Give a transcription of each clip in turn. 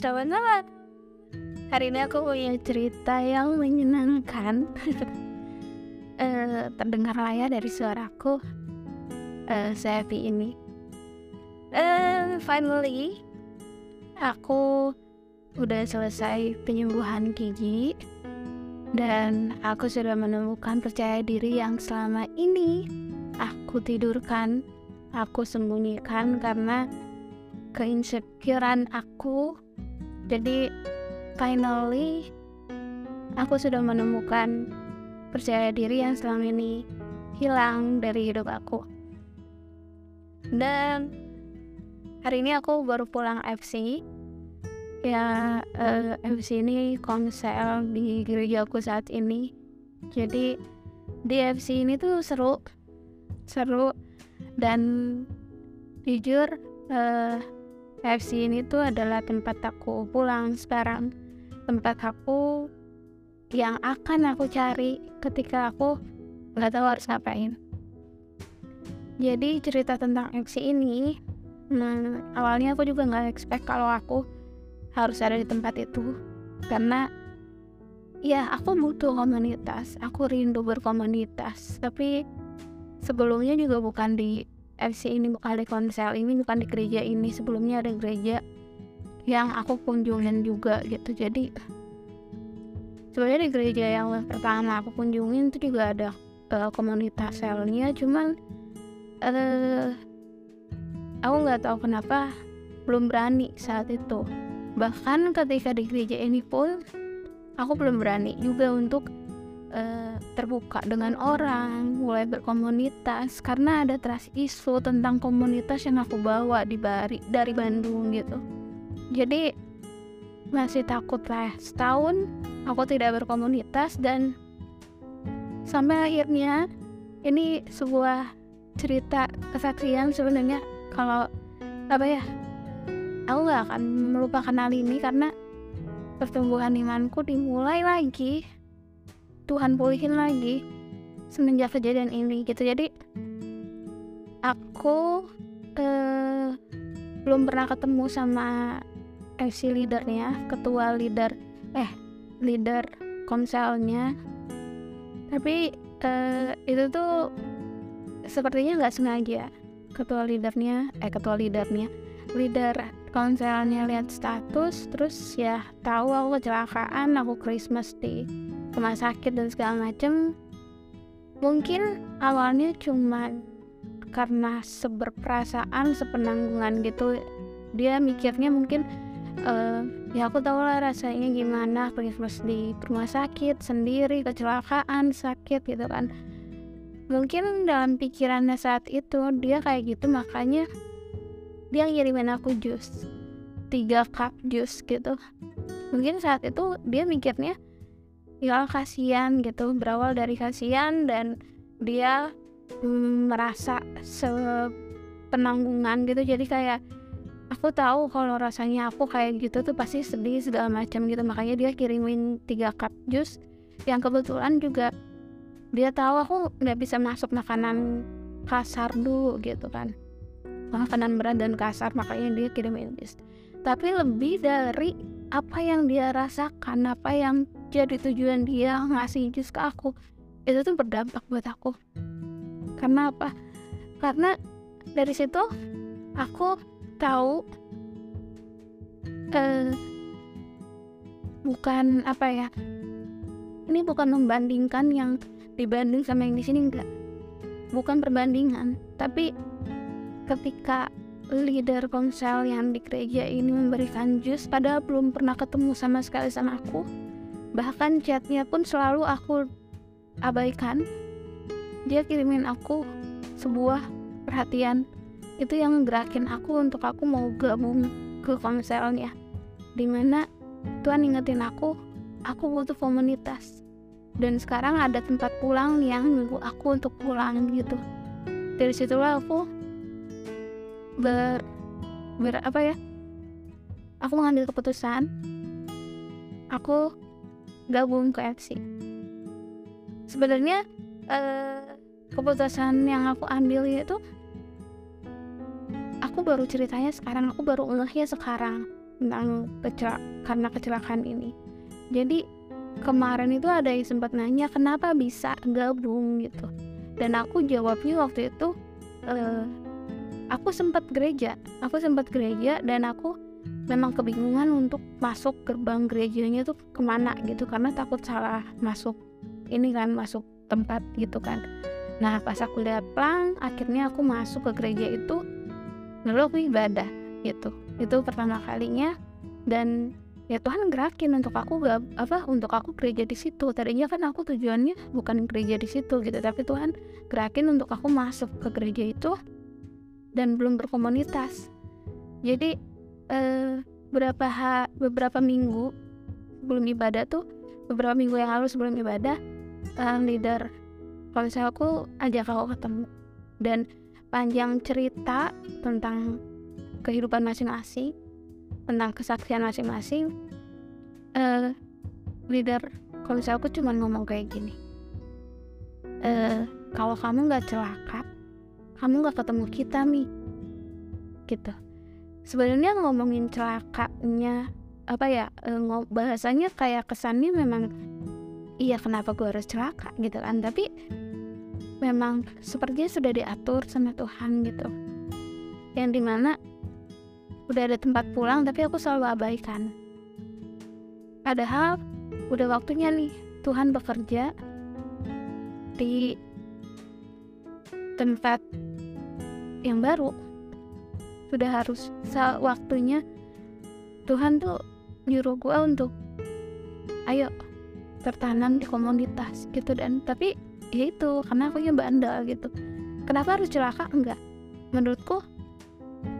teman-teman Hari ini aku punya cerita yang menyenangkan. Uh, Terdengar lah ya dari suaraku. Uh, Saya happy ini. Uh, Finally Aku udah selesai penyembuhan gigi. Dan aku sudah menemukan percaya diri yang selama ini Aku tidurkan Aku sembunyikan karena keinsecurean aku jadi finally aku sudah menemukan percaya diri yang selama ini hilang dari hidup aku. Dan hari ini aku baru pulang FC ya uh, eh, FC ini konsel di gerejaku saat ini. Jadi di FC ini tuh seru seru. Dan jujur uh, FC ini tuh adalah tempat aku pulang sekarang. Tempat aku yang akan aku cari ketika aku nggak tahu harus ngapain. Jadi cerita tentang FC ini nah, awalnya aku juga nggak expect kalau aku harus ada di tempat itu. Karena ya aku butuh komunitas. Aku rindu berkomunitas. Tapi sebelumnya juga bukan di FC ini bukan di konsel ini bukan di gereja ini. Sebelumnya ada gereja yang aku kunjungin juga gitu. Jadi sebenarnya di gereja yang pertama aku kunjungin itu juga ada uh, komunitas selnya. Cuman uh, aku nggak tahu kenapa belum berani saat itu. Bahkan ketika di gereja ini pun aku belum berani juga untuk uh, terbuka dengan orang, mulai berkomunitas. Karena ada trust isu tentang komunitas yang aku bawa di Bari dari Bandung gitu. Jadi masih takut lah. Setahun aku tidak berkomunitas dan sampai akhirnya ini sebuah cerita kesaksian sebenarnya kalau apa ya aku gak akan melupakan hal ini karena pertumbuhan imanku dimulai lagi Tuhan pulihin lagi semenjak kejadian ini gitu. Jadi aku eh, belum pernah ketemu sama FC leadernya ketua leader eh leader komselnya. Tapi eh, itu tuh sepertinya nggak sengaja ketua leadernya eh ketua leadernya leader konselnya lihat status terus ya tahu aku kecelakaan aku Christmas di rumah sakit dan segala macem mungkin awalnya cuma karena seberperasaan sepenanggungan gitu. Dia mikirnya mungkin uh, ya aku tahu lah rasanya gimana pergi di rumah sakit sendiri kecelakaan sakit gitu kan. Mungkin dalam pikirannya saat itu dia kayak gitu makanya dia ngirimin aku jus tiga cup jus gitu. Mungkin saat itu dia mikirnya ya kasihan gitu berawal dari kasihan dan dia mm, merasa sepenanggungan gitu. Jadi kayak aku tahu kalau rasanya aku kayak gitu tuh pasti sedih segala macam gitu. Makanya dia kirimin tiga cup jus. Yang kebetulan juga dia tahu aku nggak bisa masuk makanan kasar dulu gitu kan. Makanan berat dan kasar makanya dia kirimin jus. Tapi lebih dari apa yang dia rasakan apa yang jadi tujuan dia ngasih jus ke aku. Itu tuh berdampak buat aku. Karena apa? Karena dari situ aku tahu eh, bukan apa ya ini bukan membandingkan yang dibanding sama yang di sini enggak. Bukan perbandingan tapi ketika leader konsel yang di gereja ini memberikan jus padahal belum pernah ketemu sama sekali sama aku bahkan chatnya pun selalu aku abaikan. Dia kirimin aku sebuah perhatian. Itu yang gerakin aku untuk aku mau gabung ke konselnya. Di mana Tuhan ingetin aku aku butuh komunitas. Dan sekarang ada tempat pulang yang nunggu aku untuk pulang gitu. Dari situlah aku ber ber apa ya? Aku mengambil keputusan. Aku gabung ke FC sebenarnya eh, keputusan yang aku ambil itu aku baru ceritanya sekarang aku baru ngehnya sekarang tentang kecelak karena kecelakaan ini. Jadi kemarin itu ada yang sempat nanya kenapa bisa gabung? gitu. Dan aku jawabnya waktu itu uh, aku sempat gereja aku sempat gereja dan aku memang kebingungan untuk masuk gerbang gerejanya tuh ke mana gitu karena takut salah masuk ini kan masuk tempat gitu kan. Nah pas aku lihat plang akhirnya aku masuk ke gereja itu lalu aku ibadah gitu. Itu pertama kalinya dan ya Tuhan gerakin untuk aku gak apa untuk aku gereja di situ. Tadinya kan aku tujuannya bukan gereja di situ gitu tapi Tuhan gerakin untuk aku masuk ke gereja itu dan belum berkomunitas. Jadi eh, beberapa ha, beberapa minggu sebelum ibadah tuh beberapa minggu yang lalu sebelum ibadah um, leader. Kalau saya aku ajak aku ketemu. Dan panjang cerita tentang kehidupan masing-masing tentang kesaksian masing-masing uh, leader kalau misalnya aku cuma ngomong kayak gini. Uh, kalau kamu nggak celaka kamu nggak ketemu kita nih gitu sebenarnya ngomongin celakanya apa ya uh, bahasanya kayak kesannya memang iya kenapa gue harus celaka? gitu kan. Tapi memang sepertinya sudah diatur sama Tuhan gitu. Yang di mana udah ada tempat pulang tapi aku selalu abaikan. Padahal udah waktunya nih Tuhan bekerja di tempat yang baru sudah harus waktunya Tuhan tuh nyuruh gue untuk ayo tertanam di komunitas gitu. Dan tapi ya itu karena aku nya bandel gitu. Kenapa harus celaka? Enggak. Menurutku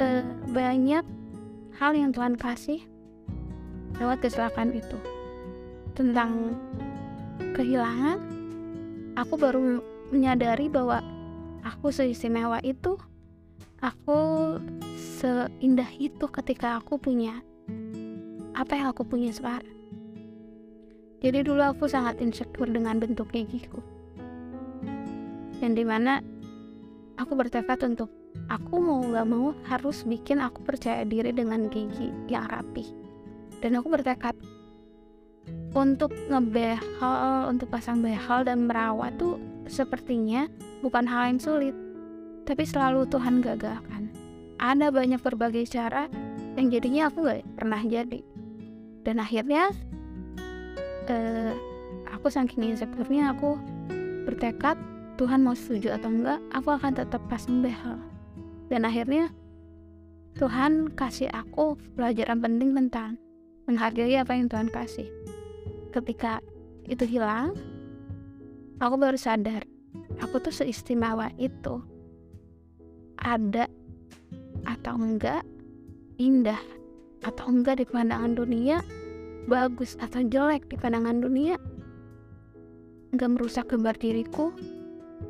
eh, banyak hal yang Tuhan kasih lewat kecelakaan itu. Tentang kehilangan aku baru menyadari bahwa aku seistimewa itu aku seindah itu ketika aku punya apa yang aku punya sekarang jadi dulu aku sangat insecure dengan bentuk gigiku. Dan di mana aku bertekad untuk aku mau gak mau harus bikin aku percaya diri dengan gigi yang rapi dan aku bertekad untuk ngebehal untuk pasang behal dan merawat tuh sepertinya bukan hal yang sulit tapi selalu Tuhan gagalkan ada banyak berbagai cara yang jadinya aku gak pernah jadi. Dan akhirnya eh, aku saking insecure-nya aku bertekad Tuhan mau setuju atau enggak aku akan tetap pasang behel dan akhirnya Tuhan kasih aku pelajaran penting tentang menghargai apa yang Tuhan kasih. Ketika itu hilang aku baru sadar aku tuh seistimewa itu ada atau enggak indah atau enggak di pandangan dunia bagus atau jelek di pandangan dunia enggak merusak gambar diriku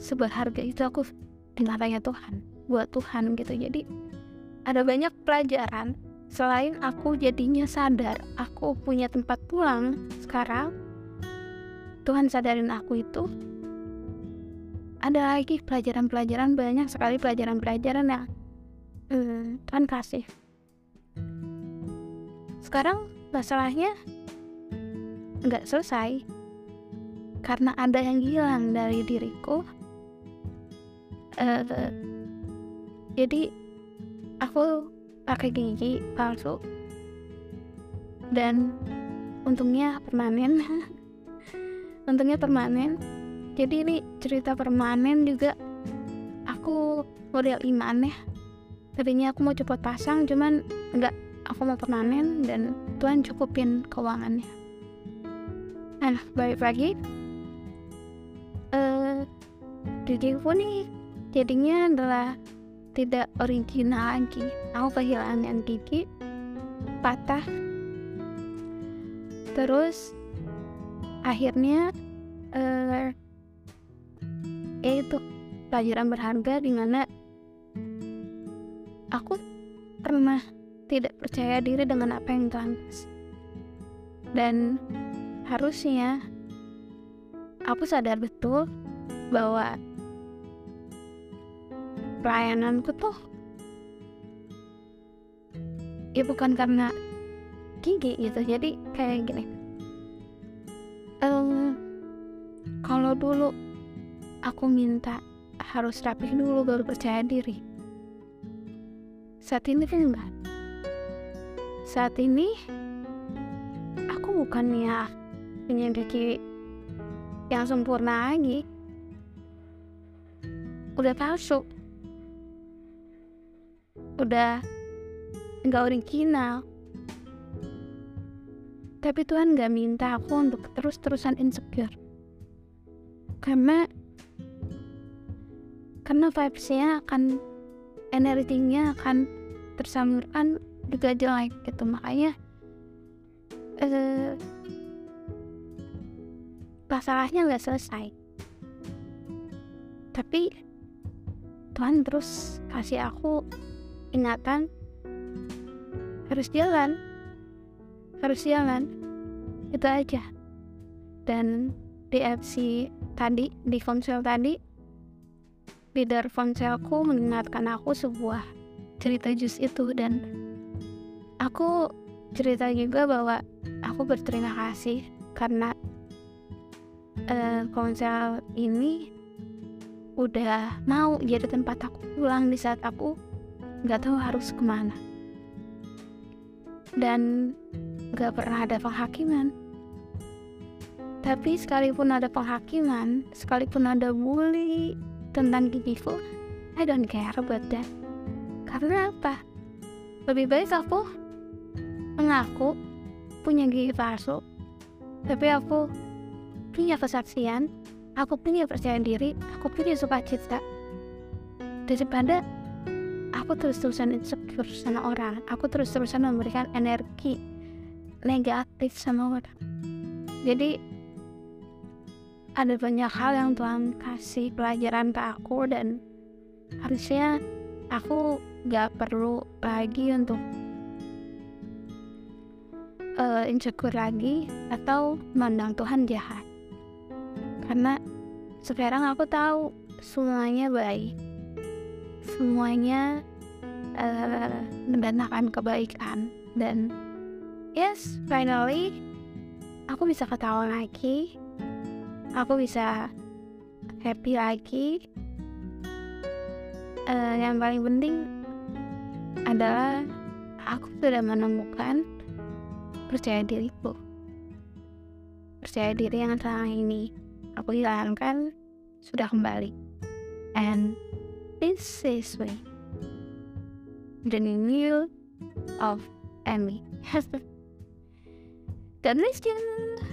seberharga itu aku di matanya Tuhan buat Tuhan gitu. Jadi ada banyak pelajaran. Selain aku jadinya sadar aku punya tempat pulang sekarang Tuhan sadarin aku itu ada lagi pelajaran-pelajaran banyak sekali pelajaran-pelajaran yang hmm, Tuhan kasih sekarang masalahnya nggak selesai. Karena ada yang hilang dari diriku. Uh, jadi aku pakai gigi palsu. Dan untungnya permanen. Untungnya permanen jadi ini cerita permanen juga. Aku model iman ya. Tadinya aku mau cepet pasang cuman enggak aku mau permanen dan Tuhan cukupin keuangannya. Nah balik lagi. Eh uh, nih jadinya adalah tidak original lagi. Aku kehilangan gigi patah. Terus akhirnya uh, ya itu pelajaran berharga di mana aku pernah tidak percaya diri dengan apa yang kasih dan harusnya aku sadar betul bahwa pelayananku tuh ya bukan karena gigi gitu. Jadi kayak gini. Um, kalau dulu aku minta harus rapih dulu baru percaya diri. Saat ini enggak saat ini aku bukannya menyendiri yang sempurna lagi. Udah palsu. Udah nggak original. Tapi Tuhan gak minta aku untuk terus-terusan insecure. Karena karena vibesnya akan energinya akan tersalurkan juga jelek gitu. Makanya eh, masalahnya nggak selesai. Tapi Tuhan terus kasih aku ingatan. Harus jalan. Harus jalan. Itu aja. Dan di FC tadi di ponsel tadi leader ponselku mengingatkan aku sebuah cerita jus itu dan aku cerita juga bahwa aku berterima kasih karena uh, ini udah mau jadi tempat aku pulang di saat aku nggak tahu harus ke mana dan gak pernah ada penghakiman. Tapi sekalipun ada penghakiman, sekalipun ada bully tentang gigiku, I don't care about that. Karena apa? Lebih baik aku mengaku punya gigi palsu, tapi aku punya kesaksian, aku punya percaya diri, aku punya sukacita. Daripada aku terus-terusan insecure sama orang, aku terus-terusan memberikan energi negatif sama orang jadi ada banyak hal yang Tuhan kasih pelajaran ke aku dan harusnya aku gak perlu lagi untuk uh, insecure lagi atau mandang Tuhan jahat. Karena sekarang aku tahu semuanya baik. Semuanya uh, mendatangkan kebaikan dan yes finally aku bisa ketawa lagi aku bisa happy lagi. Uh, yang paling penting adalah aku sudah menemukan percaya diriku. Percaya diri yang selama ini aku hilangkan sudah kembali. And this is me the new of Emmy bless you.